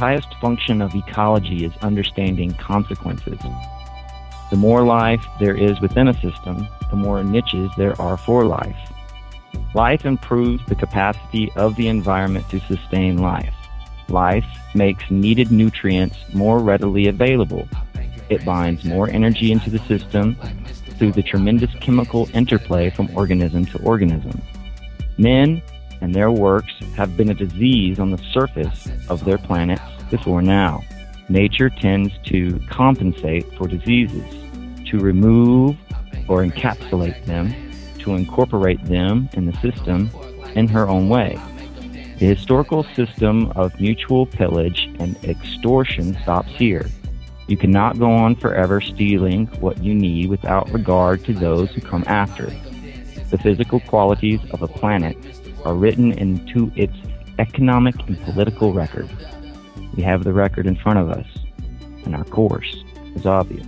the highest function of ecology is understanding consequences. The more life there is within a system, the more niches there are for life. Life improves the capacity of the environment to sustain life. Life makes needed nutrients more readily available. It binds more energy into the system through the tremendous chemical interplay from organism to organism. Men and their works have been a disease on the surface of their planets before now. Nature tends to compensate for diseases, to remove or encapsulate them, to incorporate them in the system in her own way. The historical system of mutual pillage and extortion stops here. You cannot go on forever stealing what you need without regard to those who come after. The physical qualities of a planet are written into its economic and political record. We have the record in front of us, and our course is obvious.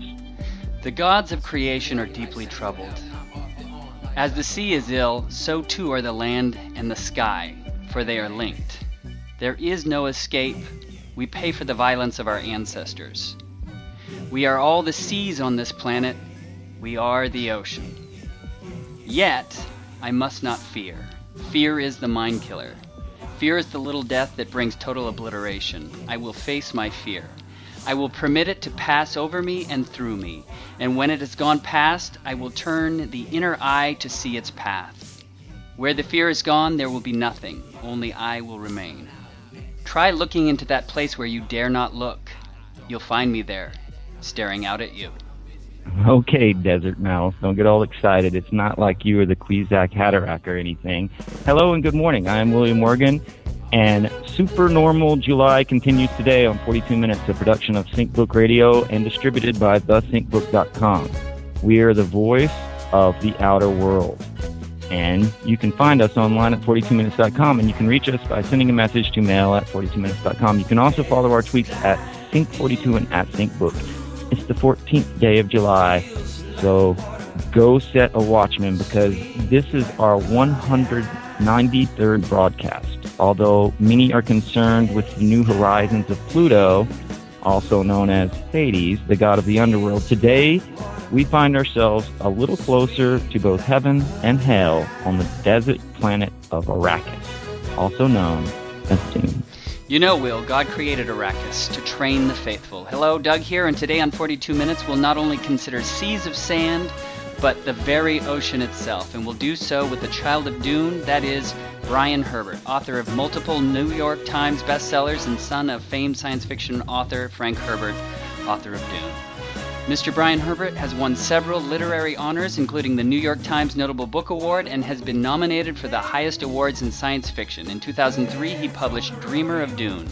The gods of creation are deeply troubled. As the sea is ill, so too are the land and the sky for they are linked. There is no escape. We pay for the violence of our ancestors. We are all the seas on this planet. We are the ocean. Yet, I must not fear. Fear is the mind killer. Fear is the little death that brings total obliteration. I will face my fear. I will permit it to pass over me and through me, and when it has gone past, I will turn the inner eye to see its path. Where the fear is gone, there will be nothing, only I will remain. Try looking into that place where you dare not look. You'll find me there, staring out at you. Okay, Desert Mouse, don't get all excited. It's not like you or the Kwisatz Haderach or anything. Hello and good morning. I am William Morgan, and Super Normal July continues today on 42 Minutes, a production of SyncBook Radio and distributed by thesyncbook.com. We are the voice of the outer world. And you can find us online at 42minutes.com and you can reach us by sending a message to mail at 42minutes.com. You can also follow our tweets at Sync42 and at SyncBook. It's the 14th day of July, so go set a watchman because this is our 193rd broadcast. Although many are concerned with the new horizons of Pluto, also known as Hades, the god of the underworld, today we find ourselves a little closer to both heaven and hell on the desert planet of Arrakis, also known as Dune. You know, Will, God created Arrakis to train the faithful. Hello, Doug here, and today on 42 Minutes, we'll not only consider seas of sand, but the very ocean itself, and we'll do so with the child of Dune, that is, Brian Herbert, author of multiple New York Times bestsellers and son of famed science fiction author Frank Herbert, author of Dune. Mr. Brian Herbert has won several literary honors, including the New York Times Notable Book Award, and has been nominated for the highest awards in science fiction. In 2003, he published Dreamer of Dune,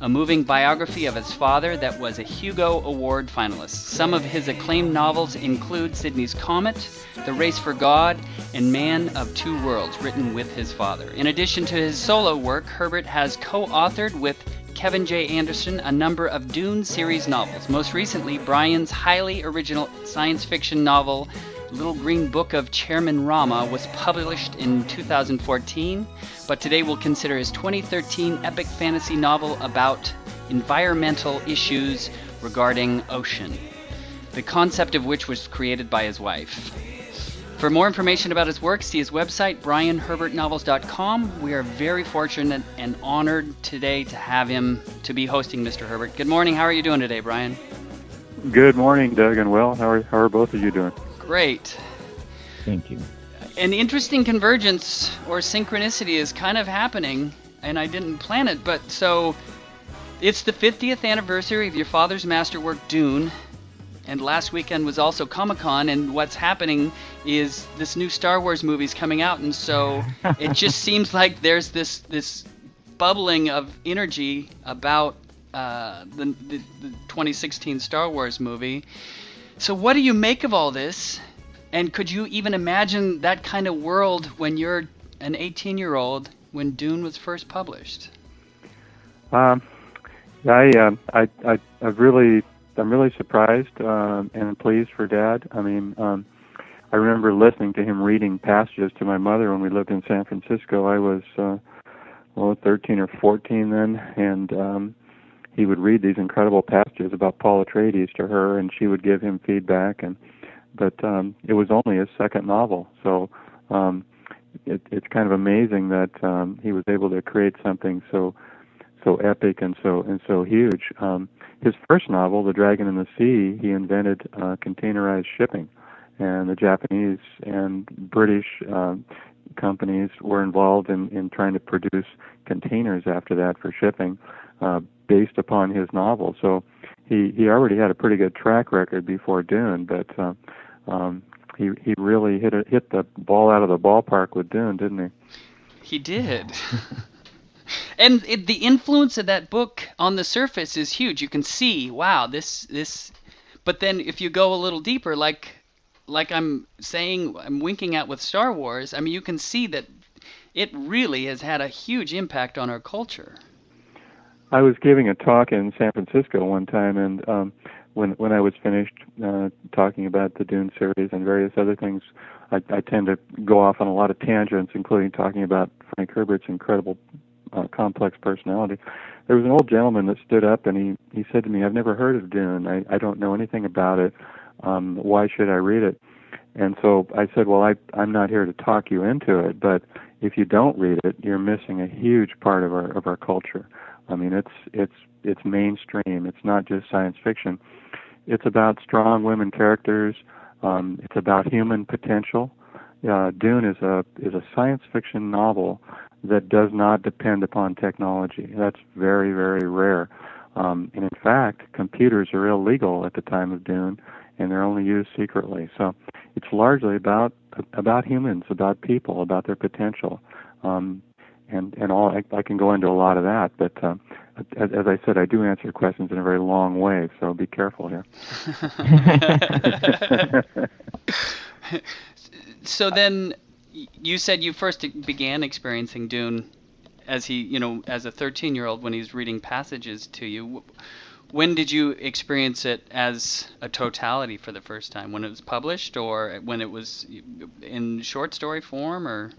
a moving biography of his father that was a Hugo Award finalist. Some of his acclaimed novels include Sidney's Comet, The Race for God, and Man of Two Worlds, written with his father. In addition to his solo work, Herbert has co authored with Kevin J. Anderson a number of Dune series novels. Most recently, Brian's highly original science fiction novel, Little Green Book of Chairman Rama, was published in 2014, but today we'll consider his 2013 epic fantasy novel about environmental issues regarding ocean, the concept of which was created by his wife. For more information about his work, see his website, brianherbertnovels.com. We are very fortunate and honored today to have him to be hosting Mr. Herbert. Good morning. How are you doing today, Brian? Good morning, Doug and Will. How are, how are both of you doing? Great. Thank you. An interesting convergence or synchronicity is kind of happening, and I didn't plan it, but so it's the 50th anniversary of your father's masterwork, Dune and last weekend was also Comic Con, and what's happening is this new Star Wars movie is coming out, and so it just seems like there's this this bubbling of energy about uh, the, the, the 2016 Star Wars movie. So, what do you make of all this? And could you even imagine that kind of world when you're an 18 year old when Dune was first published? Um, I, uh, I, I, I really I'm really surprised um, and pleased for Dad. I mean, um, I remember listening to him reading passages to my mother when we lived in San Francisco. I was uh, well 13 or 14 then, and um, he would read these incredible passages about Paul Atreides to her, and she would give him feedback. And but um, it was only his second novel, so um, it, it's kind of amazing that um, he was able to create something so so epic and so and so huge. Um, his first novel, The Dragon in the Sea, he invented uh, containerized shipping, and the Japanese and British um, companies were involved in, in trying to produce containers after that for shipping, uh, based upon his novel. So he he already had a pretty good track record before Dune, but uh, um, he he really hit a, hit the ball out of the ballpark with Dune, didn't he? He did. and it, the influence of that book on the surface is huge. You can see, wow, this this. But then if you go a little deeper, like like I'm saying, I'm winking at with Star Wars. I mean, you can see that it really has had a huge impact on our culture. I was giving a talk in San Francisco one time, and um, when when I was finished uh, talking about the Dune series and various other things, I, I tend to go off on a lot of tangents, including talking about Frank Herbert's incredible uh, complex personality. There was an old gentleman that stood up and he he said to me, "I've never heard of Dune. I I don't know anything about it. Um, why should I read it?" And so I said, "Well, I I'm not here to talk you into it, but if you don't read it, you're missing a huge part of our of our culture. I mean, it's it's it's mainstream. It's not just science fiction. It's about strong women characters. Um, it's about human potential. Uh, Dune is a is a science fiction novel that does not depend upon technology. That's very, very rare. Um, and in fact, computers are illegal at the time of Dune, and they're only used secretly. So it's largely about about humans, about people, about their potential, um, and and all. I, I can go into a lot of that, but uh, as, as I said, I do answer questions in a very long way, so be careful here. so then you said you first began experiencing Dune as he, you know, as a 13 year old when he's reading passages to you. When did you experience it as a totality for the first time? When it was published, or when it was in short story form, or?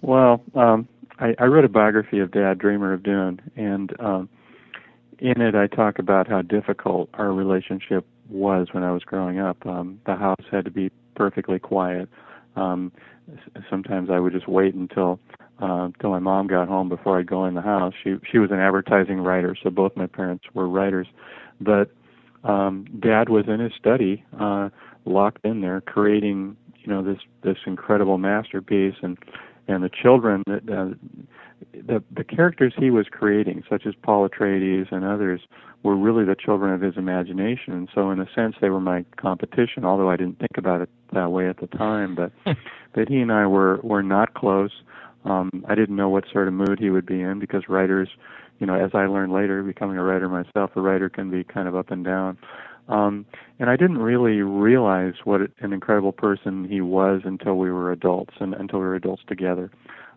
Well, um, I, I wrote a biography of Dad, Dreamer of Dune, and um, in it I talk about how difficult our relationship was when I was growing up. Um, the house had to be perfectly quiet. Um, sometimes I would just wait until uh, until my mom got home before I'd go in the house. She she was an advertising writer, so both my parents were writers. But um, Dad was in his study, uh, locked in there, creating you know this this incredible masterpiece, and and the children that uh, the the characters he was creating, such as Paul Atreides and others, were really the children of his imagination. And so, in a sense, they were my competition. Although I didn't think about it that way at the time, but but he and I were were not close. Um, I didn't know what sort of mood he would be in because writers, you know, as I learned later, becoming a writer myself, a writer can be kind of up and down. Um, and I didn't really realize what an incredible person he was until we were adults and until we were adults together.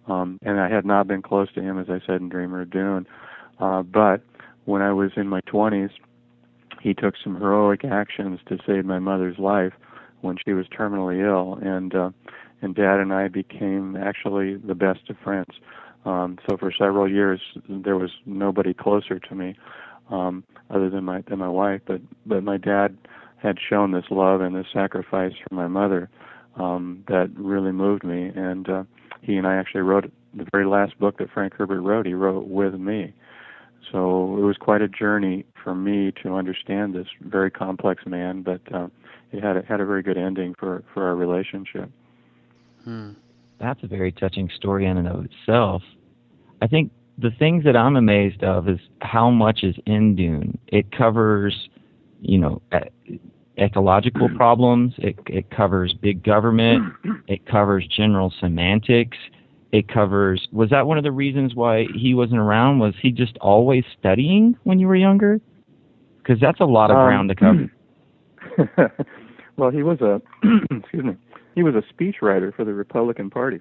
Um, and I had not been close to him, as I said in Dreamer of Dune. Uh, but when I was in my 20s, he took some heroic actions to save my mother's life when she was terminally ill, and uh, and Dad and I became actually the best of friends. Um, so for several years, there was nobody closer to me um, other than my than my wife. But but my dad had shown this love and this sacrifice for my mother um, that really moved me, and uh, he and I actually wrote the very last book that Frank Herbert wrote. He wrote with me. So it was quite a journey for me to understand this very complex man, but uh, it had a, had a very good ending for for our relationship. Hmm. That's a very touching story in and of itself. I think the things that I'm amazed of is how much is in Dune. It covers, you know, ecological problems. It, it covers big government. It covers general semantics. It covers. Was that one of the reasons why he wasn't around? Was he just always studying when you were younger? Because that's a lot of um, ground to cover. well, he was a excuse me. He was a speechwriter for the Republican Party,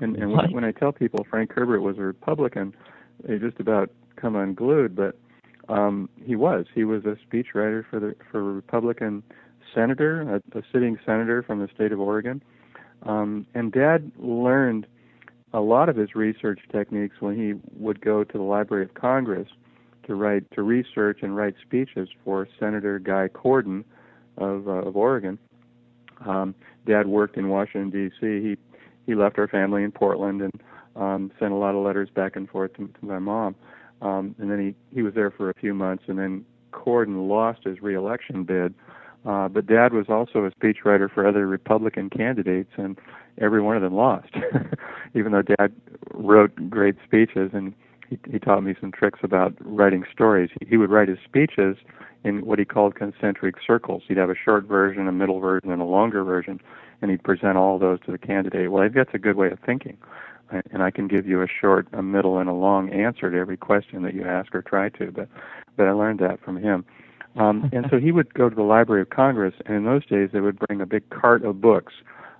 and, and when, when I tell people Frank Herbert was a Republican, they just about come unglued. But um, he was. He was a speechwriter for the for a Republican senator, a, a sitting senator from the state of Oregon. Um, and Dad learned a lot of his research techniques when he would go to the Library of Congress to write to research and write speeches for Senator Guy Cordon of uh, of Oregon. Um, Dad worked in Washington D.C. He he left our family in Portland and um, sent a lot of letters back and forth to, to my mom. Um, and then he he was there for a few months, and then Cordon lost his reelection bid. Uh, but Dad was also a speechwriter for other Republican candidates, and every one of them lost. Even though Dad wrote great speeches, and he, he taught me some tricks about writing stories. He, he would write his speeches in what he called concentric circles. He'd have a short version, a middle version, and a longer version, and he'd present all those to the candidate. Well, I think that's a good way of thinking. And I can give you a short, a middle, and a long answer to every question that you ask or try to. But, but I learned that from him. Um, and so he would go to the Library of Congress, and in those days they would bring a big cart of books,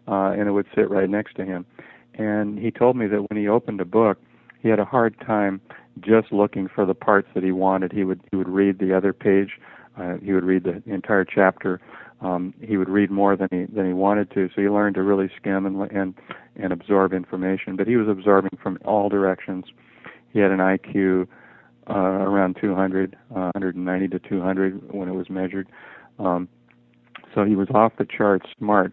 uh, and it would sit right next to him. And he told me that when he opened a book, he had a hard time just looking for the parts that he wanted. He would he would read the other page, uh, he would read the entire chapter. Um, he would read more than he than he wanted to, so he learned to really skim and and and absorb information. But he was absorbing from all directions. He had an IQ uh, around 200, uh, 190 to 200 when it was measured. Um, so he was off the charts smart.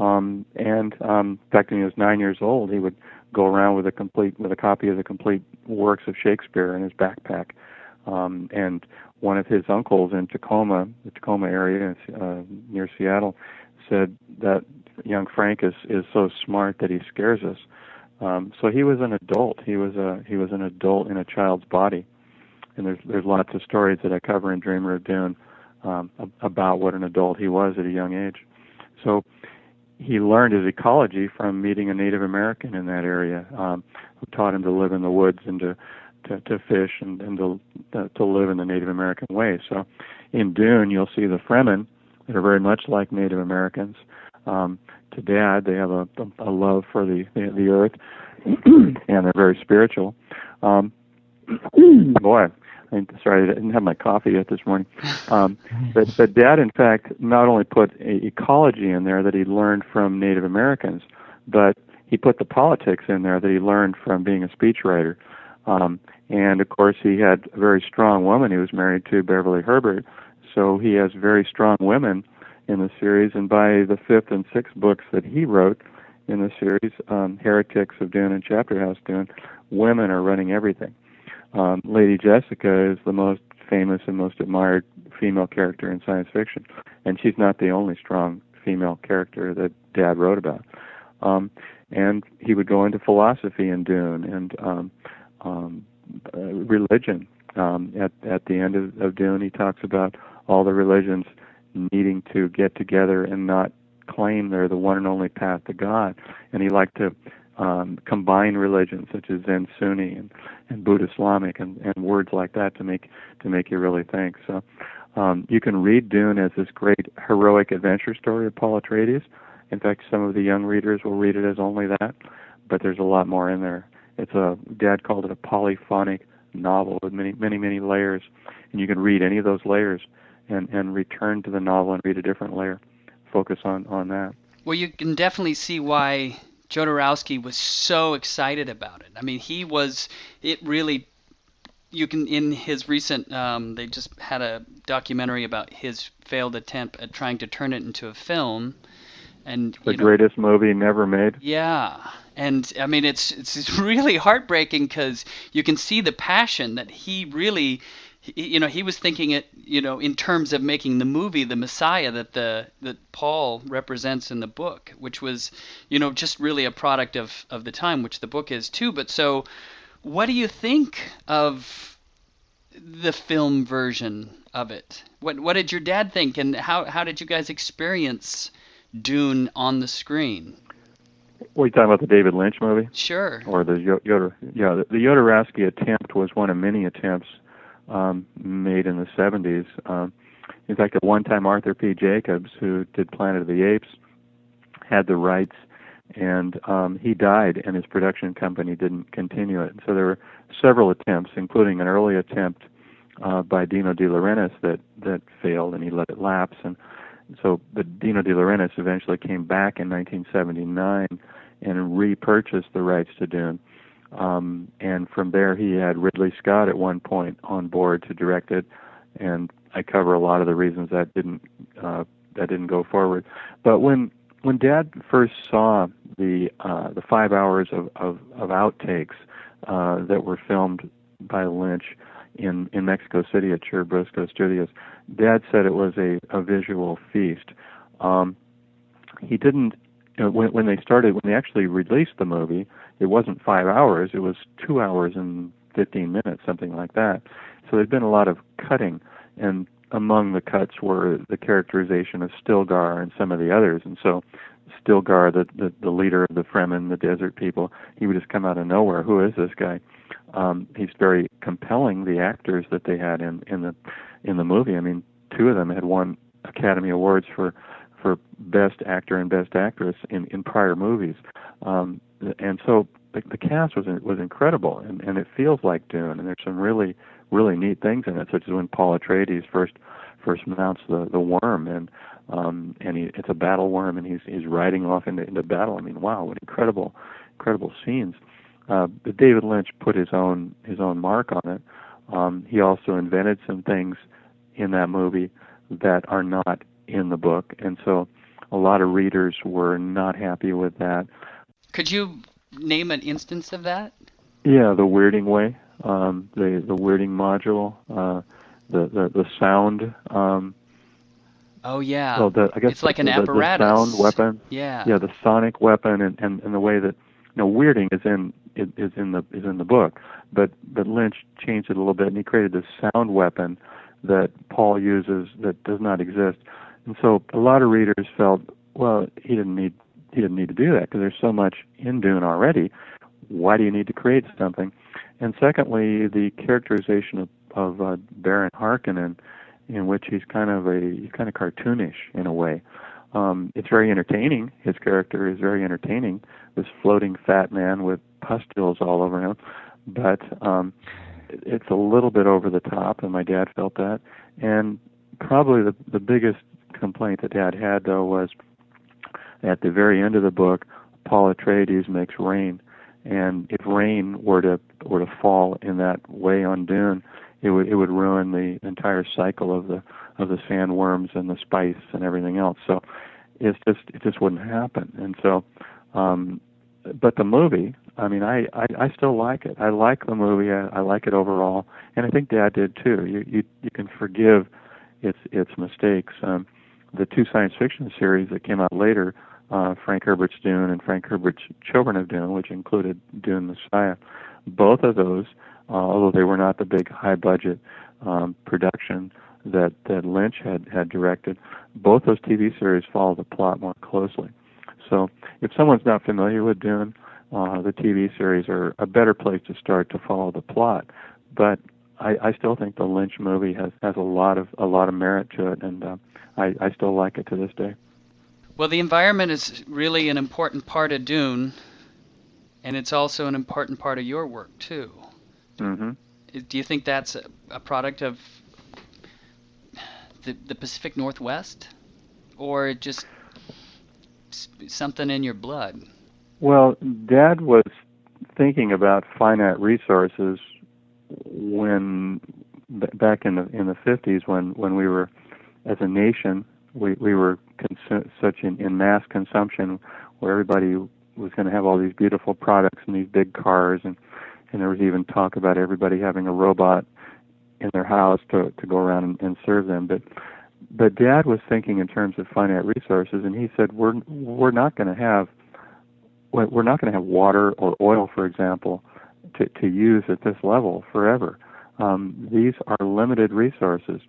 Um, and um, in fact, when he was nine years old, he would go around with a complete with a copy of the complete works of Shakespeare in his backpack. Um, and one of his uncles in Tacoma, the Tacoma area uh, near Seattle, said that young Frank is is so smart that he scares us. Um, so he was an adult. He was a he was an adult in a child's body, and there's there's lots of stories that I cover in Dreamer of Dune um, about what an adult he was at a young age. So he learned his ecology from meeting a Native American in that area um, who taught him to live in the woods and to to, to fish and, and to to live in the Native American way. So, in Dune, you'll see the Fremen that are very much like Native Americans. Um, to Dad, they have a, a love for the the, the earth, and they're very spiritual. Um, boy, I'm sorry, I didn't have my coffee yet this morning. Um, but, but Dad, in fact, not only put ecology in there that he learned from Native Americans, but he put the politics in there that he learned from being a speechwriter. Um, and of course, he had a very strong woman he was married to, Beverly Herbert. So he has very strong women in the series. And by the fifth and sixth books that he wrote in the series, um, Heretics of Dune and Chapter House Dune, women are running everything. Um, Lady Jessica is the most famous and most admired female character in science fiction, and she's not the only strong female character that Dad wrote about. Um, and he would go into philosophy in Dune and um, um, uh, religion. Um, at at the end of, of Dune, he talks about all the religions needing to get together and not claim they're the one and only path to God. And he liked to um, combine religions such as Zen Sunni and, and Buddislamic and, and words like that to make to make you really think. So um, you can read Dune as this great heroic adventure story of Paul Atreides. In fact, some of the young readers will read it as only that, but there's a lot more in there. It's a Dad called it a polyphonic novel with many many many layers, and you can read any of those layers and and return to the novel and read a different layer. Focus on on that. Well, you can definitely see why Jodorowsky was so excited about it. I mean, he was. It really. You can in his recent. Um, they just had a documentary about his failed attempt at trying to turn it into a film, and the greatest know, movie never made. Yeah, and I mean it's it's really heartbreaking because you can see the passion that he really you know he was thinking it you know in terms of making the movie the messiah that the that paul represents in the book which was you know just really a product of of the time which the book is too but so what do you think of the film version of it what what did your dad think and how how did you guys experience dune on the screen are you talking about? The David Lynch movie? Sure. Or the Yoda? Yeah, the, the Jodorowsky attempt was one of many attempts um, made in the 70s. Um, in fact, at one time, Arthur P. Jacobs, who did Planet of the Apes, had the rights, and um, he died, and his production company didn't continue it. So there were several attempts, including an early attempt uh, by Dino De Laurentiis that that failed, and he let it lapse. And so, but Dino De Laurentiis eventually came back in 1979 and repurchased the rights to Dune. Um, and from there, he had Ridley Scott at one point on board to direct it, and I cover a lot of the reasons that didn't uh, that didn't go forward. But when when Dad first saw the uh, the five hours of of, of outtakes uh, that were filmed by Lynch in in Mexico City at Churubusco Studios, Dad said it was a, a visual feast. Um, he didn't when when they started when they actually released the movie, it wasn't five hours; it was two hours and fifteen minutes, something like that. So there'd been a lot of cutting, and among the cuts were the characterization of Stilgar and some of the others. And so Stilgar, the, the, the leader of the Fremen, the desert people, he would just come out of nowhere. Who is this guy? Um, he's very compelling. The actors that they had in in the in the movie. I mean, two of them had won Academy Awards for for best actor and best actress in in prior movies. Um, and so the, the cast was was incredible, and and it feels like Dune. And there's some really really neat things in it, such as when Paul Atreides first first mounts the the worm, and um, and he, it's a battle worm, and he's he's riding off into into battle. I mean, wow, what incredible incredible scenes. Uh, but David Lynch put his own his own mark on it. Um, he also invented some things in that movie that are not in the book, and so a lot of readers were not happy with that. Could you name an instance of that? Yeah, the weirding way um, the the weirding module, uh, the, the the sound. Um, oh yeah. So the I guess it's like the, an apparatus. The sound weapon. Yeah. Yeah, the sonic weapon, and, and, and the way that you know weirding is in is in the is in the book, but but Lynch changed it a little bit, and he created this sound weapon that Paul uses that does not exist, and so a lot of readers felt, well, he didn't need he didn't need to do that because there's so much in Dune already. Why do you need to create something? and secondly, the characterization of, of uh, Baron Harkonnen, in which he's kind of a he's kind of cartoonish in a way. Um, it's very entertaining. His character is very entertaining. This floating fat man with pustules all over him, but um, it's a little bit over the top, and my dad felt that. And probably the the biggest complaint that dad had though was at the very end of the book, Paul Atreides makes rain and if rain were to were to fall in that way on Dune, it would it would ruin the entire cycle of the of the sandworms and the spice and everything else. So it's just it just wouldn't happen. And so, um, but the movie, I mean, I, I I still like it. I like the movie. I, I like it overall, and I think Dad did too. You you you can forgive its its mistakes. Um, the two science fiction series that came out later uh, Frank Herbert's Dune and Frank Herbert's Children of Dune, which included Dune Messiah. Both of those, uh, although they were not the big high budget um, production that, that Lynch had, had directed, both those TV series follow the plot more closely. So if someone's not familiar with Dune, uh, the TV series are a better place to start to follow the plot. But I, I still think the Lynch movie has, has a lot of a lot of merit to it, and uh, I, I still like it to this day. Well, the environment is really an important part of Dune, and it's also an important part of your work too. Mm-hmm. Do you think that's a, a product of the, the Pacific Northwest, or just something in your blood? Well, Dad was thinking about finite resources when back in the in the 50s when when we were as a nation we we were consu- such in, in mass consumption where everybody was going to have all these beautiful products and these big cars and and there was even talk about everybody having a robot in their house to to go around and, and serve them. But but dad was thinking in terms of finite resources and he said we're we're not going to have we're not going to have water or oil for example to to use at this level forever um, these are limited resources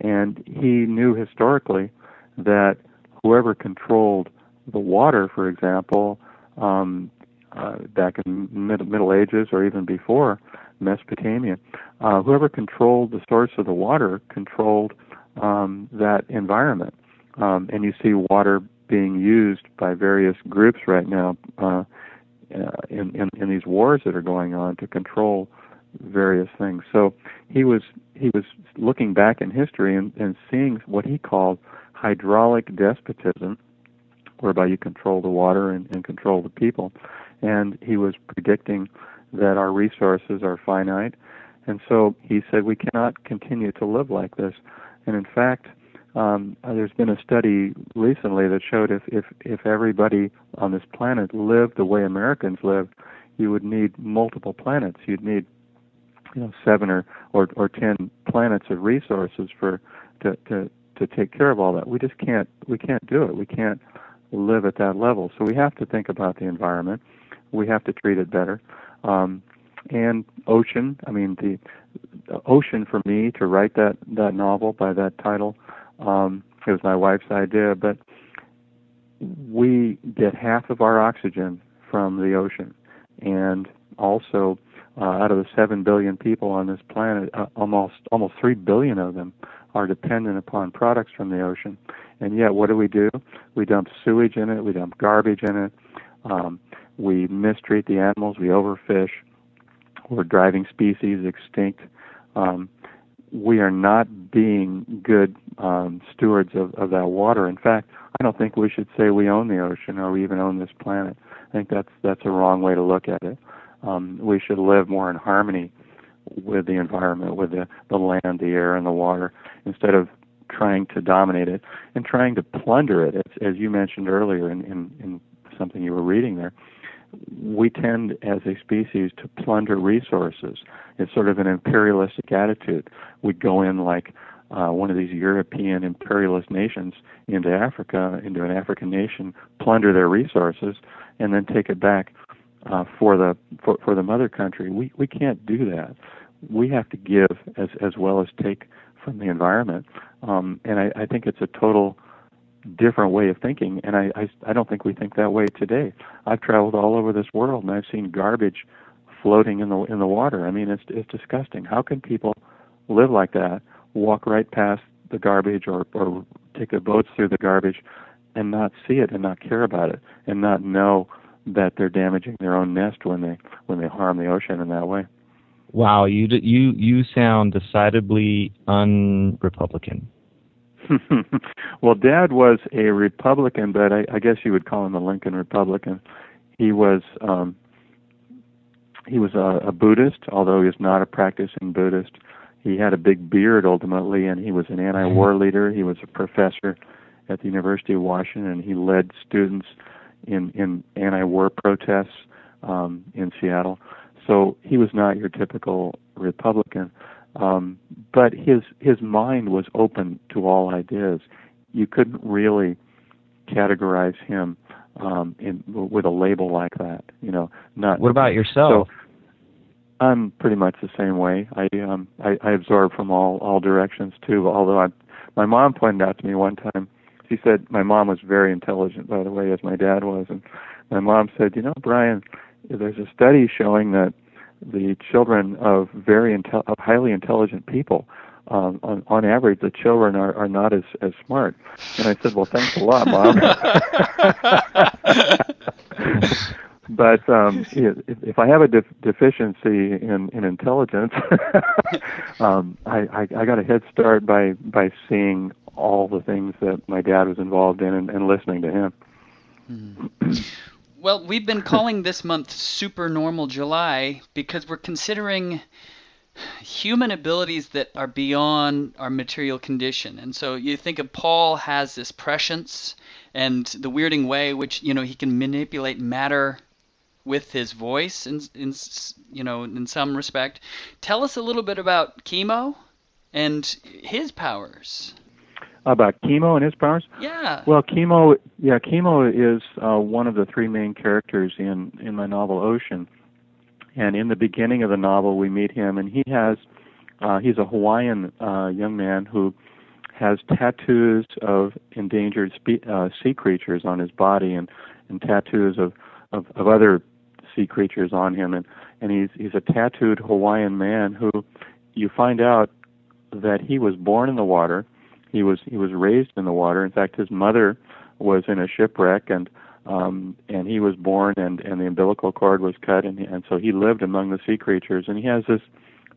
and he knew historically that whoever controlled the water, for example, um, uh, back in mid- Middle Ages or even before Mesopotamia, uh, whoever controlled the source of the water controlled um, that environment. Um, and you see water being used by various groups right now uh, uh, in, in, in these wars that are going on to control various things. So he was he was looking back in history and, and seeing what he called hydraulic despotism, whereby you control the water and, and control the people. And he was predicting that our resources are finite. And so he said we cannot continue to live like this. And in fact, um, there's been a study recently that showed if, if, if everybody on this planet lived the way Americans live, you would need multiple planets. You'd need you know seven or, or, or ten planets of resources for to, to to take care of all that. We just can't we can't do it. We can't live at that level. So we have to think about the environment. We have to treat it better. Um, and ocean. I mean, the, the ocean for me to write that that novel by that title. Um, it was my wife's idea, but we get half of our oxygen from the ocean, and also uh, out of the seven billion people on this planet, uh, almost almost three billion of them are dependent upon products from the ocean. And yet, what do we do? We dump sewage in it. We dump garbage in it. Um, we mistreat the animals. We overfish. We're driving species extinct. Um, we are not being good um, stewards of, of that water. In fact, I don't think we should say we own the ocean or we even own this planet. I think that's that's a wrong way to look at it. Um, we should live more in harmony with the environment, with the, the land, the air, and the water, instead of trying to dominate it and trying to plunder it. As, as you mentioned earlier in, in, in something you were reading there, we tend as a species to plunder resources. It's sort of an imperialistic attitude. We go in like uh, one of these European imperialist nations into Africa, into an African nation, plunder their resources, and then take it back uh, for the for, for the mother country. We we can't do that. We have to give as as well as take from the environment, um, and I, I think it's a total different way of thinking. And I, I I don't think we think that way today. I've traveled all over this world and I've seen garbage floating in the in the water. I mean, it's it's disgusting. How can people live like that? Walk right past the garbage or or take their boats through the garbage and not see it and not care about it and not know that they're damaging their own nest when they when they harm the ocean in that way. Wow, you you you sound decidedly un-Republican. well, Dad was a Republican, but I, I guess you would call him a Lincoln Republican. He was um, he was a, a Buddhist, although he was not a practicing Buddhist. He had a big beard ultimately, and he was an anti-war mm-hmm. leader. He was a professor at the University of Washington, and he led students in in anti-war protests um, in Seattle. So he was not your typical Republican, um, but his his mind was open to all ideas. You couldn't really categorize him um, in, with a label like that. You know, not. What about yourself? So, I'm pretty much the same way. I um I, I absorb from all all directions too. Although I, my mom pointed out to me one time she said my mom was very intelligent, by the way, as my dad was, and my mom said, you know, Brian, there's a study showing that the children of very intel- of highly intelligent people, um, on, on average, the children are, are not as, as smart. And I said, well, thanks a lot, mom. but um, if, if I have a def- deficiency in, in intelligence, um, I, I, I got a head start by by seeing all the things that my dad was involved in and, and listening to him. Mm. Well, we've been calling this month Super Normal July because we're considering human abilities that are beyond our material condition. And so you think of Paul has this prescience and the weirding way which you know he can manipulate matter with his voice in, in you know in some respect. Tell us a little bit about Kimo and his powers about Kimo and his powers? Yeah. Well, Kimo, yeah, Kimo is uh, one of the three main characters in in my novel Ocean. And in the beginning of the novel, we meet him, and he has uh, he's a Hawaiian uh, young man who has tattoos of endangered spe- uh, sea creatures on his body, and and tattoos of, of of other sea creatures on him, and and he's he's a tattooed Hawaiian man who you find out that he was born in the water he was he was raised in the water. In fact, his mother was in a shipwreck, and um, and he was born, and and the umbilical cord was cut, and and so he lived among the sea creatures, and he has this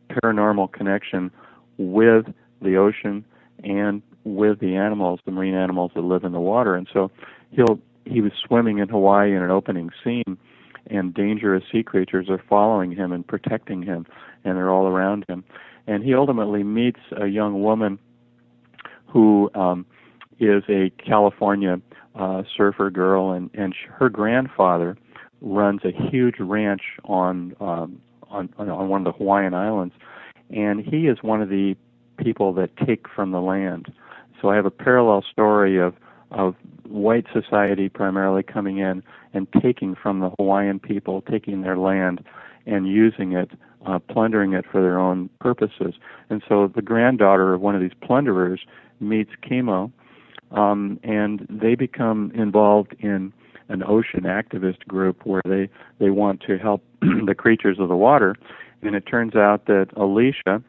paranormal connection with the ocean and with the animals, the marine animals that live in the water, and so he'll he was swimming in Hawaii in an opening scene, and dangerous sea creatures are following him and protecting him, and they're all around him. And he ultimately meets a young woman who um, is a California uh, surfer girl, and and her grandfather runs a huge ranch on um, on on one of the Hawaiian Islands, and he is one of the people that take from the land. So I have a parallel story of of white society primarily coming in and taking from the Hawaiian people, taking their land and using it, uh, plundering it for their own purposes. And so the granddaughter of one of these plunderers meets Kimo, um, and they become involved in an ocean activist group where they they want to help the creatures of the water. And it turns out that Alicia,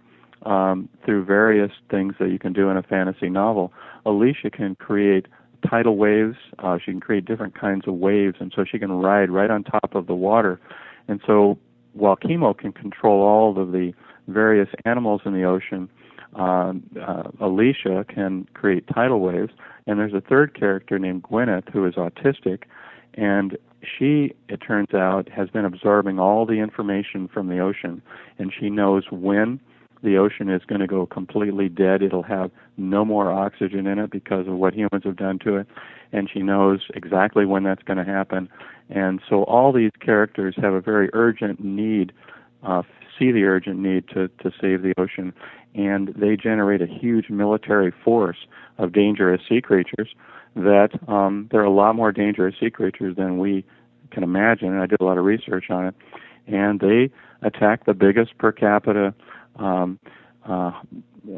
um, through various things that you can do in a fantasy novel, Alicia can create tidal waves. Uh, she can create different kinds of waves, and so she can ride right on top of the water. And so, while Kimo can control all of the various animals in the ocean, uh, uh, Alicia can create tidal waves. And there's a third character named Gwyneth who is autistic, and she, it turns out, has been absorbing all the information from the ocean, and she knows when the ocean is going to go completely dead. It'll have no more oxygen in it because of what humans have done to it. And she knows exactly when that's going to happen. And so all these characters have a very urgent need, uh, see the urgent need to, to save the ocean. And they generate a huge military force of dangerous sea creatures that um, there are a lot more dangerous sea creatures than we can imagine. And I did a lot of research on it. And they attack the biggest per capita um, uh,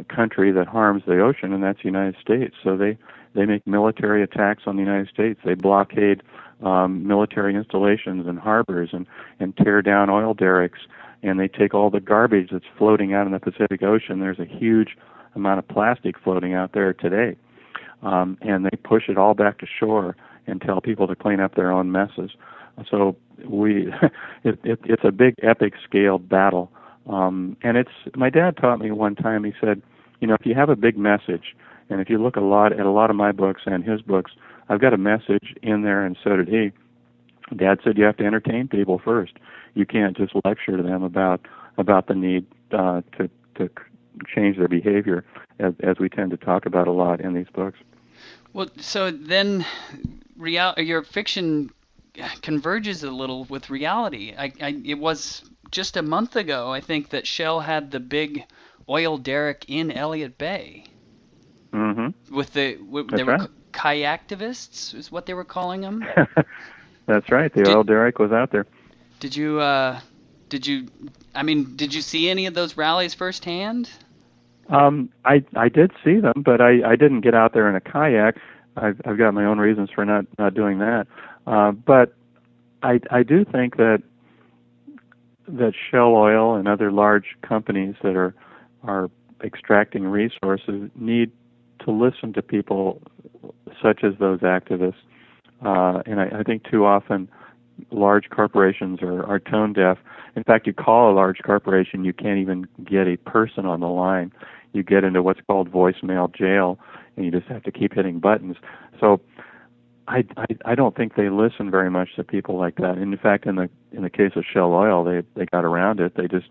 country that harms the ocean, and that's the United States. So they they make military attacks on the United States. They blockade um, military installations and harbors and and tear down oil derricks. And they take all the garbage that's floating out in the Pacific Ocean. There's a huge amount of plastic floating out there today, um, and they push it all back to shore and tell people to clean up their own messes. So we, it, it, it's a big epic scale battle um, and it's my dad taught me one time. He said, you know, if you have a big message, and if you look a lot at a lot of my books and his books, I've got a message in there, and so did he. Dad said you have to entertain people first. You can't just lecture to them about about the need uh, to to change their behavior, as, as we tend to talk about a lot in these books. Well, so then, real your fiction converges a little with reality. I, I it was just a month ago, I think that Shell had the big oil derrick in Elliott Bay. Mm-hmm. With the w- they were right. kayaktivists is what they were calling them. That's right. The did, oil derrick was out there. Did you? Uh, did you? I mean, did you see any of those rallies firsthand? Um, I I did see them, but I I didn't get out there in a kayak. I've I've got my own reasons for not not doing that. Uh, but I I do think that that Shell Oil and other large companies that are are extracting resources need to listen to people such as those activists. Uh, and I, I think too often large corporations are, are tone deaf. In fact, you call a large corporation, you can't even get a person on the line. You get into what's called voicemail jail, and you just have to keep hitting buttons. So I, I I don't think they listen very much to people like that. And in fact, in the in the case of Shell Oil, they they got around it. They just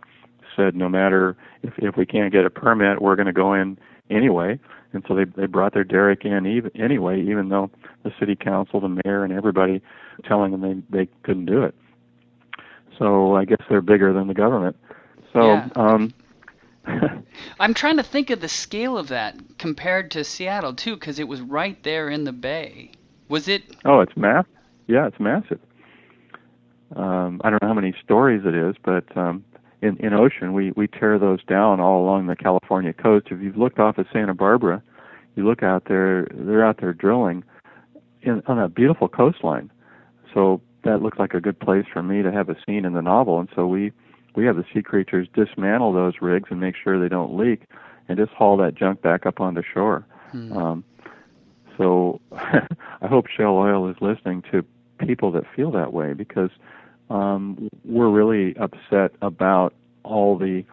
said no matter if if we can't get a permit, we're going to go in anyway. And so they they brought their derrick in even anyway, even though the city council, the mayor, and everybody telling them they they couldn't do it. So I guess they're bigger than the government. So yeah. um, I'm trying to think of the scale of that compared to Seattle too, because it was right there in the bay. Was it? Oh, it's massive. Yeah, it's massive. Um, I don't know how many stories it is, but um, in in ocean we we tear those down all along the California coast. If you've looked off of Santa Barbara, you look out there. They're out there drilling in, on a beautiful coastline. So that looks like a good place for me to have a scene in the novel. And so we we have the sea creatures dismantle those rigs and make sure they don't leak, and just haul that junk back up onto shore. Hmm. Um, so I hope Shell Oil is listening to people that feel that way because um, we're really upset about all the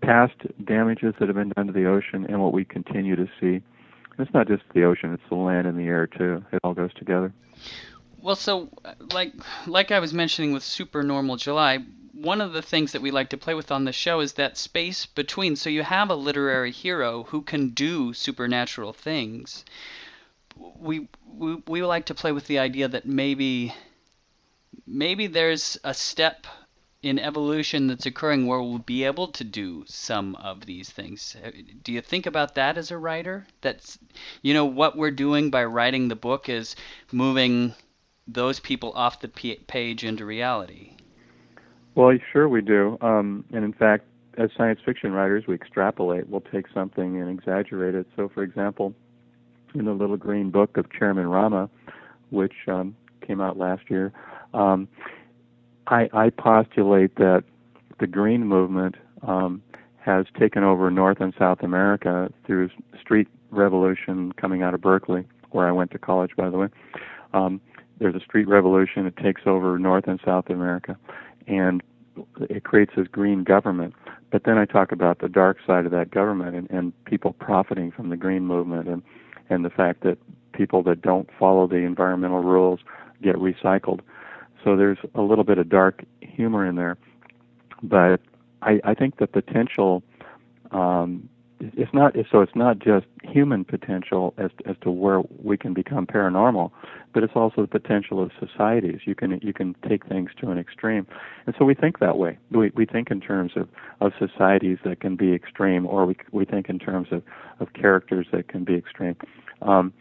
past damages that have been done to the ocean and what we continue to see. It's not just the ocean; it's the land and the air too. It all goes together. Well, so like like I was mentioning with Supernormal July, one of the things that we like to play with on the show is that space between. So you have a literary hero who can do supernatural things. We we we like to play with the idea that maybe maybe there's a step in evolution that's occurring where we'll be able to do some of these things. Do you think about that as a writer? That's you know what we're doing by writing the book is moving those people off the page into reality. Well, sure we do. Um, and in fact, as science fiction writers, we extrapolate. We'll take something and exaggerate it. So, for example, in the Little Green Book of Chairman Rahma, which um, came out last year, um, I, I postulate that the Green Movement um, has taken over North and South America through street revolution coming out of Berkeley, where I went to college, by the way. Um, there's a street revolution. It takes over North and South America, and it creates this green government. But then I talk about the dark side of that government and, and people profiting from the green movement and and the fact that people that don't follow the environmental rules get recycled. So there's a little bit of dark humor in there, but I, I think the potential um, it's not so it's not just human potential as as to where we can become paranormal, but it's also the potential of societies. You can you can take things to an extreme, and so we think that way. We we think in terms of of societies that can be extreme, or we we think in terms of of characters that can be extreme. Um,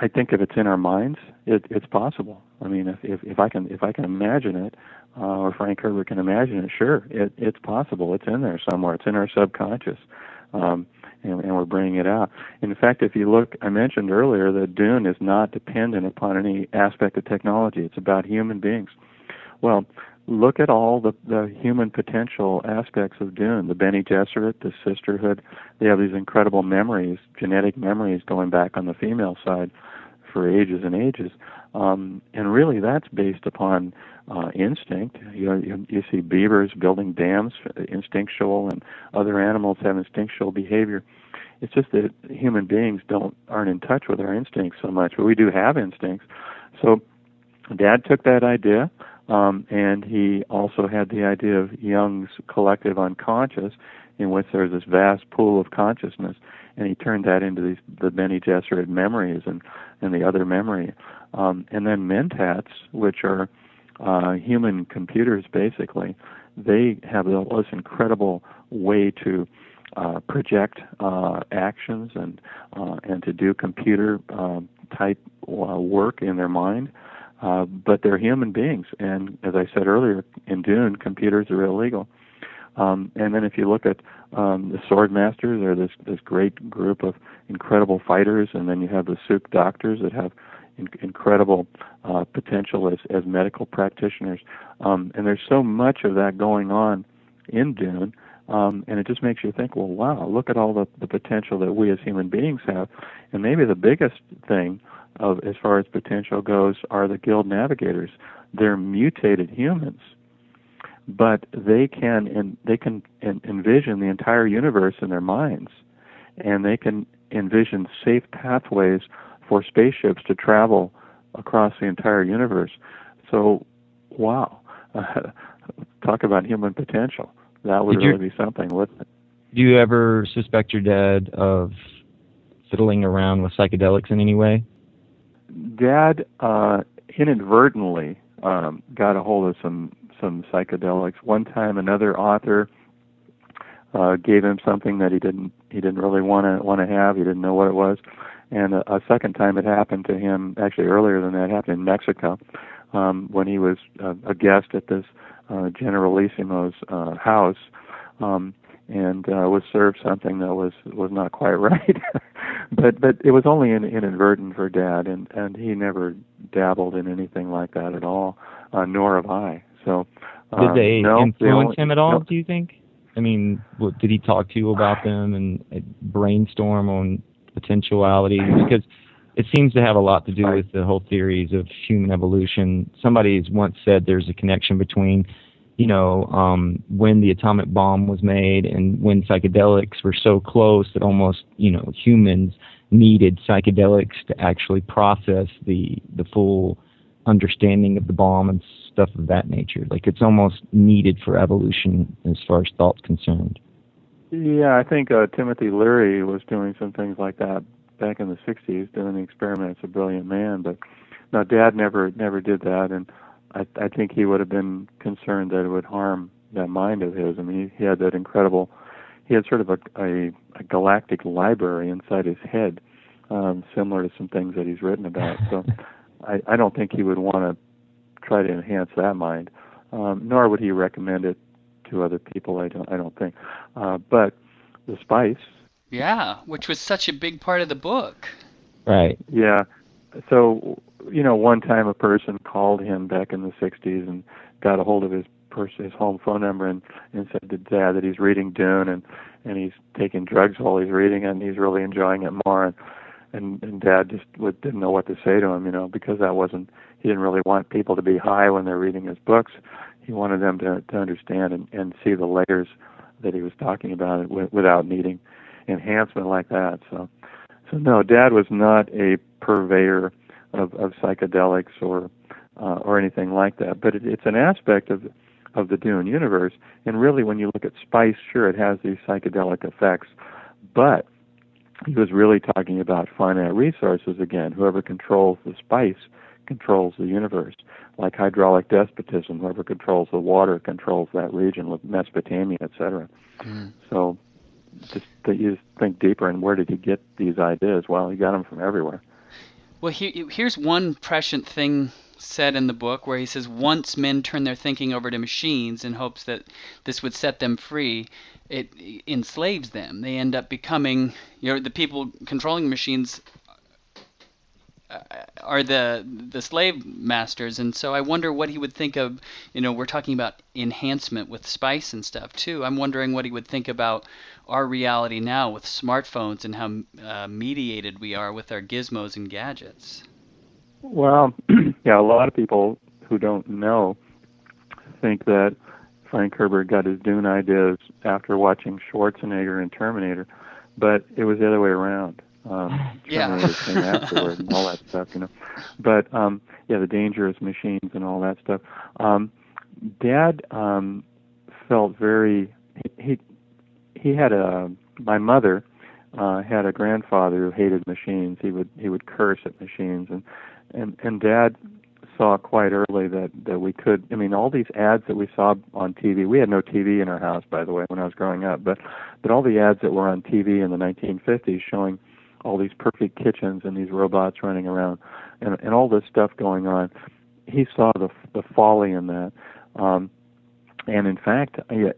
I, think if it's in our minds, it, it's possible. I mean, if, if if I can if I can imagine it, uh, or Frank Herbert can imagine it, sure, it, it's possible. It's in there somewhere. It's in our subconscious um, and, and we're bringing it out. In fact, if you look, I mentioned earlier that Dune is not dependent upon any aspect of technology. It's about human beings. Well, look at all the, the human potential aspects of Dune. The Bene Gesserit, the sisterhood. They have these incredible memories, genetic memories going back on the female side for ages and ages. Um, and really, that's based upon uh, instinct. You, know, you, you see beavers building dams, instinctual, and other animals have instinctual behavior. It's just that human beings don't aren't in touch with our instincts so much, but we do have instincts. So, Dad took that idea, um, and he also had the idea of Jung's collective unconscious, in which there's this vast pool of consciousness, and he turned that into these the Bene Gesserit memories and and the other memory, um, and then mentats, which are uh, human computers basically, they have this incredible way to uh, project uh, actions and uh, and to do computer uh, type uh, work in their mind. Uh, but they're human beings, and as I said earlier, in Dune, computers are illegal. Um, and then if you look at um, the sword masters, they're this this great group of incredible fighters, and then you have the Suk doctors that have in- incredible uh, potential as, as medical practitioners. Um, and there's so much of that going on in Dune. Um, and it just makes you think, well, wow, look at all the, the potential that we as human beings have. And maybe the biggest thing of as far as potential goes are the guild navigators. They're mutated humans, but they can and they can en- envision the entire universe in their minds, and they can envision safe pathways for spaceships to travel across the entire universe. So, wow, uh, talk about human potential. That would Did really you, be something, wouldn't it? Do you ever suspect your dad of fiddling around with psychedelics in any way? Dad uh, inadvertently um, got a hold of some some psychedelics. One time, another author uh, gave him something that he didn't he didn't really want to want to have. He didn't know what it was, and a, a second time it happened to him, actually earlier than that, happened in Mexico um, when he was uh, a guest at this uh, Generalissimo's uh, house. Um, and uh, was served something that was was not quite right, but but it was only in, inadvertent for Dad, and and he never dabbled in anything like that at all, uh, nor have I. So uh, did they um, no, influence they him at all? No. Do you think? I mean, what, did he talk to you about them and uh, brainstorm on potentiality because it seems to have a lot to do with the whole theories of human evolution. Somebody's once said there's a connection between, you know, um, when the atomic bomb was made and when psychedelics were so close that almost, you know, humans needed psychedelics to actually process the the full understanding of the bomb and stuff of that nature. Like it's almost needed for evolution as far as thought's concerned. Yeah, I think uh, Timothy Leary was doing some things like that back in the '60s, doing the experiments. A brilliant man, but no, Dad never never did that, and I I think he would have been concerned that it would harm that mind of his. I mean, he, he had that incredible. He had sort of a, a, a galactic library inside his head, um, similar to some things that he's written about. So, I I don't think he would want to try to enhance that mind, um, nor would he recommend it to other people. I don't I don't think. Uh, but the spice. Yeah, which was such a big part of the book. Right. Yeah. So you know, one time a person called him back in the '60s and got a hold of his person, his home phone number, and and said to Dad that he's reading Dune and and he's taking drugs while he's reading it and he's really enjoying it more. And and, and Dad just would, didn't know what to say to him, you know, because that wasn't he didn't really want people to be high when they're reading his books. He wanted them to to understand and and see the layers that he was talking about it without needing enhancement like that. So so no, Dad was not a purveyor of, of psychedelics or uh, or anything like that. But it, it's an aspect of of the Dune universe. And really, when you look at spice, sure, it has these psychedelic effects, but he was really talking about finite resources again. Whoever controls the spice controls the universe. Like hydraulic despotism, whoever controls the water controls that region, with Mesopotamia, etc. Mm. So, just that you just think deeper, and where did he get these ideas? Well, he got them from everywhere. Well, he, here's one prescient thing said in the book where he says once men turn their thinking over to machines in hopes that this would set them free, it enslaves them. They end up becoming, you know, the people controlling machines are the the slave masters and so I wonder what he would think of you know we're talking about enhancement with spice and stuff too. I'm wondering what he would think about our reality now with smartphones and how uh, mediated we are with our gizmos and gadgets. Well yeah a lot of people who don't know think that Frank Herbert got his Dune ideas after watching Schwarzenegger and Terminator but it was the other way around um, yeah. came afterward and all that stuff, you know. But um, yeah, the dangerous machines and all that stuff. Um, Dad um, felt very he he had a my mother uh, had a grandfather who hated machines. He would he would curse at machines and and and Dad saw quite early that that we could I mean all these ads that we saw on TV we had no TV in our house by the way when I was growing up but but all the ads that were on TV in the 1950s showing all these perfect kitchens and these robots running around and and all this stuff going on. He saw the the folly in that. Um and in fact I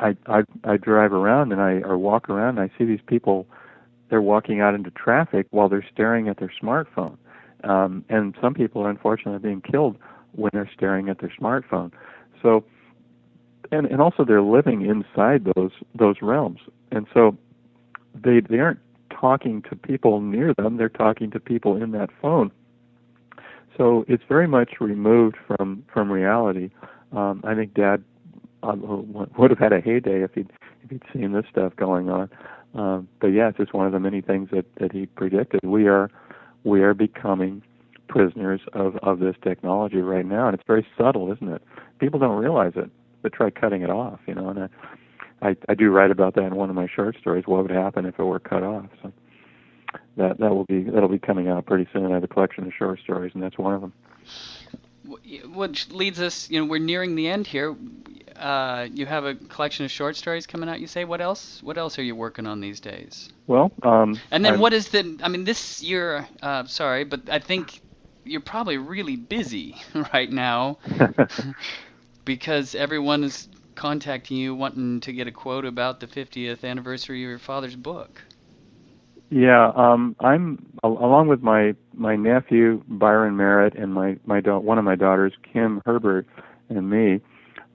I I, drive around and I or walk around and I see these people they're walking out into traffic while they're staring at their smartphone. Um and some people are unfortunately being killed when they're staring at their smartphone. So and and also they're living inside those those realms. And so they they aren't talking to people near them, they're talking to people in that phone. So it's very much removed from from reality. Um, I think Dad uh, would have had a heyday if he'd if he'd seen this stuff going on. Um, but yeah, it's just one of the many things that that he predicted. We are we are becoming prisoners of of this technology right now, and it's very subtle, isn't it? People don't realize it, but try cutting it off, you know. And I, I, I do write about that in one of my short stories. What would happen if it were cut off? So that that will be that'll be coming out pretty soon. I have a collection of short stories, and that's one of them. Which leads us, you know, we're nearing the end here. Uh, you have a collection of short stories coming out. You say, what else? What else are you working on these days? Well, um, and then I'm, what is the? I mean, this year. Uh, sorry, but I think you're probably really busy right now because everyone is contacting you wanting to get a quote about the 50th anniversary of your father's book. Yeah, um, I'm along with my my nephew Byron Merritt and my my da- one of my daughters Kim Herbert and me.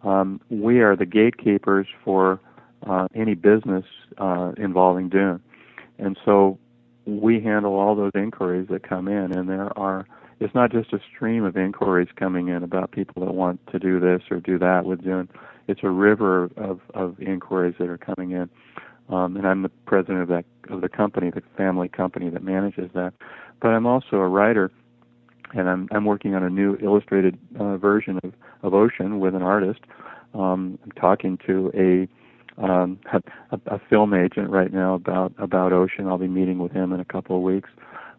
Um, we are the gatekeepers for uh, any business uh, involving Dune, and so we handle all those inquiries that come in. And there are it's not just a stream of inquiries coming in about people that want to do this or do that with Dune it's a river of, of inquiries that are coming in. Um, and I'm the president of that of the company, the family company that manages that. But I'm also a writer, and I'm I'm working on a new illustrated uh, version of of Ocean with an artist. Um, I'm talking to a um, a, a film agent right now about about Ocean. I'll be meeting with him in a couple of weeks.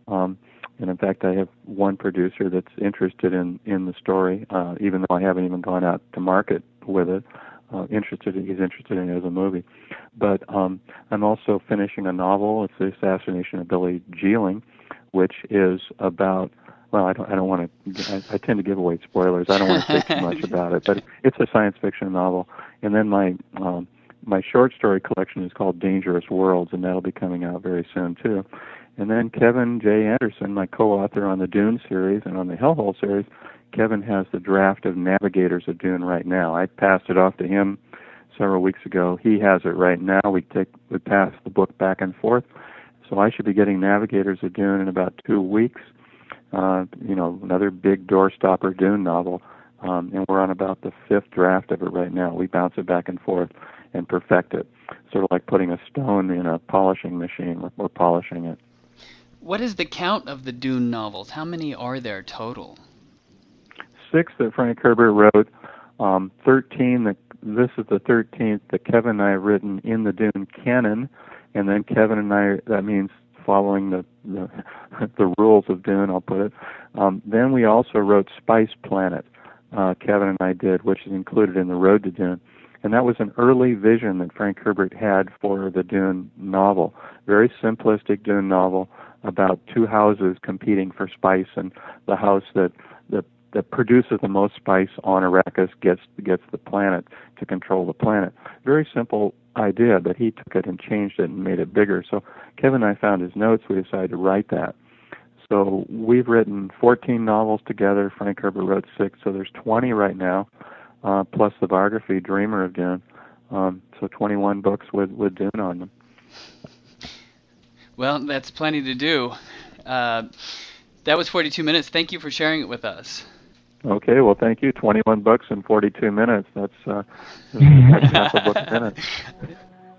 Um, and in fact, I have one producer that's interested in in the story, uh, even though I haven't even gone out to market with it. Uh, interested, he's interested in it as a movie. But um, I'm also finishing a novel. It's the assassination of Billy Jeeling, which is about. Well, I don't. I don't want to. I, I tend to give away spoilers. I don't want to say too much about it. But it's a science fiction novel. And then my um, my short story collection is called Dangerous Worlds, and that'll be coming out very soon too. And then Kevin J. Anderson, my co-author on the Dune series and on the Hellhole series, Kevin has the draft of Navigators of Dune right now. I passed it off to him several weeks ago. He has it right now. We take we pass the book back and forth. So I should be getting Navigators of Dune in about two weeks. Uh, you know, another big doorstopper Dune novel. Um, and we're on about the fifth draft of it right now. We bounce it back and forth and perfect it, sort of like putting a stone in a polishing machine. We're, we're polishing it. What is the count of the Dune novels? How many are there total? Six that Frank Herbert wrote. Um, Thirteen. That this is the thirteenth that Kevin and I have written in the Dune canon, and then Kevin and I. That means following the the, the rules of Dune. I'll put it. Um, then we also wrote Spice Planet. Uh, Kevin and I did, which is included in the Road to Dune. And that was an early vision that Frank Herbert had for the Dune novel. Very simplistic Dune novel about two houses competing for spice, and the house that that produces the most spice on Arrakis gets gets the planet to control the planet. Very simple idea, but he took it and changed it and made it bigger. So Kevin and I found his notes. We decided to write that. So we've written 14 novels together. Frank Herbert wrote six, so there's 20 right now, uh, plus the biography Dreamer of Dune. Um, so 21 books with with Dune on them. Well, that's plenty to do. Uh, that was 42 minutes. Thank you for sharing it with us. Okay, well, thank you. 21 bucks in 42 minutes. That's, uh, that's half a book a minute.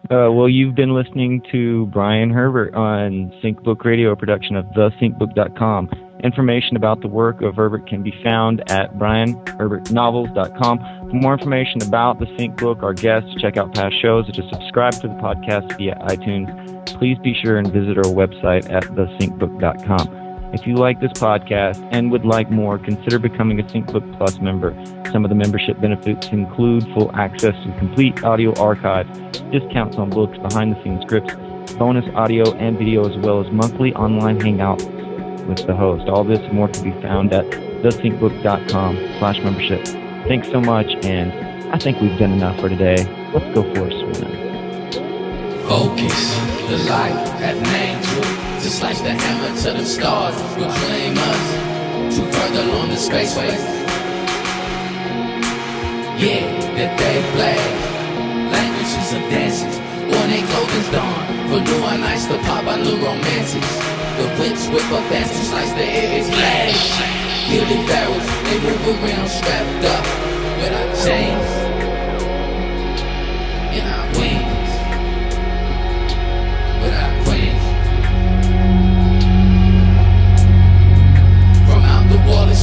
Uh, well, you've been listening to Brian Herbert on SyncBook Radio, a production of thesyncbook.com. Information about the work of Herbert can be found at brianherbertnovels.com. For more information about the SyncBook, our guests, check out past shows, or to subscribe to the podcast via iTunes, please be sure and visit our website at thesyncbook.com. If you like this podcast and would like more, consider becoming a SyncBook Plus member. Some of the membership benefits include full access to complete audio archive, discounts on books, behind the scenes scripts, bonus audio and video, as well as monthly online hangouts with the host. All this and more can be found at thesyncbook.com slash membership. Thanks so much, and I think we've done enough for today. Let's go for a swim. Focus, the light at an angel. To slice the hammer to the stars will claim us to further along the spaceway. Yeah, that they play languages of dances. When they clothing's dawn for new one nights to pop out new romances. The whips whip up fast to slice the air is flash. Gilded barrels, they move around strapped up without chains.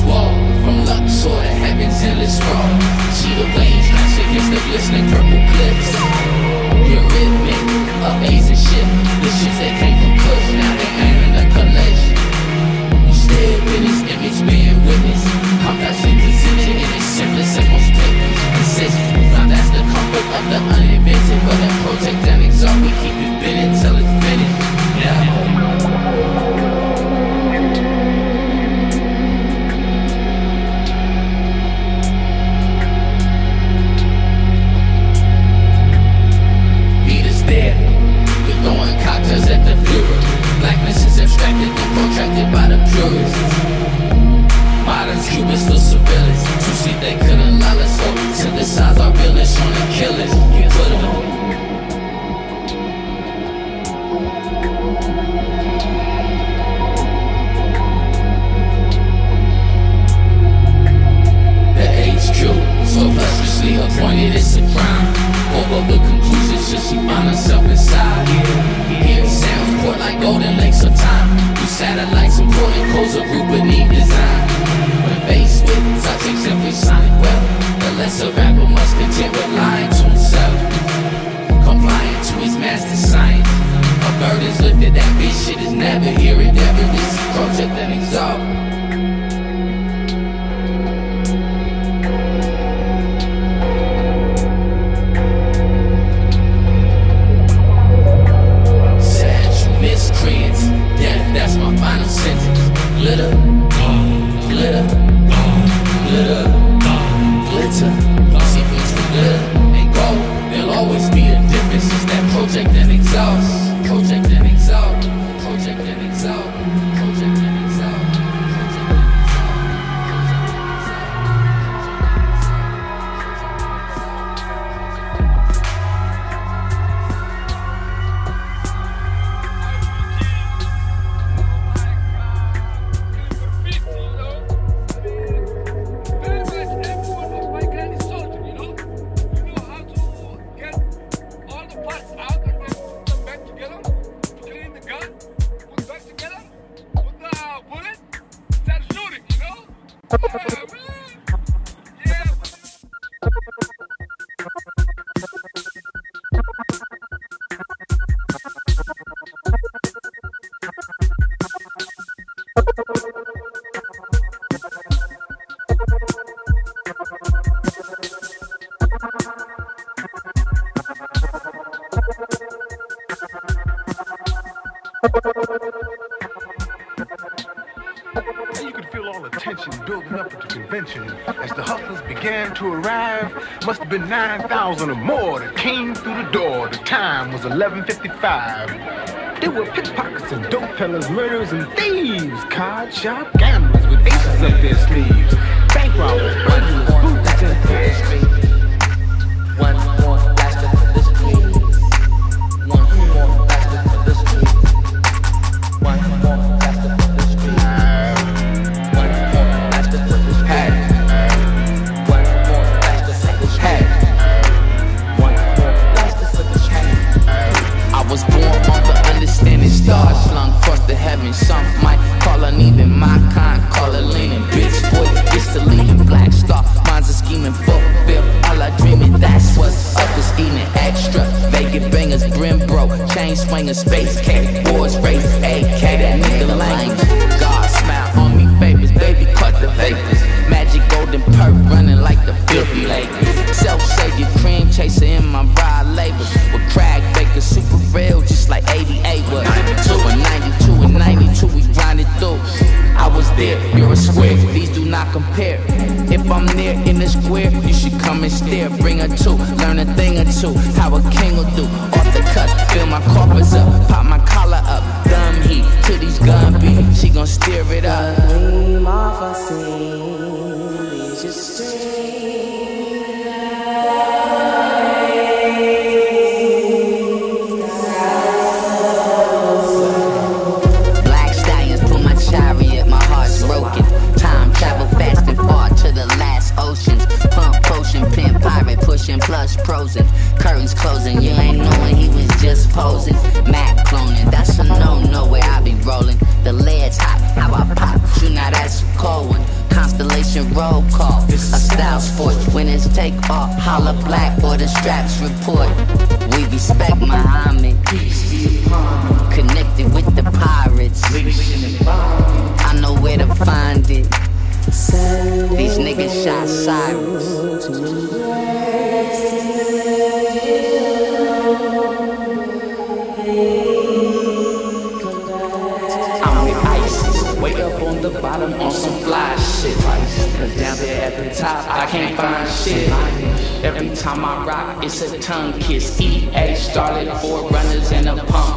Wall from Luxor to heaven's endless sprawl. See the waves crash against the glistening 9,000 or more that came through the door. The time was 11.55. There were pickpockets and dope peddlers, murderers and thieves. Card shop gamblers with aces up their sleeves. Bank robbers, burglars, boots and... One swinging space cake, boys race, ayy. Gotta find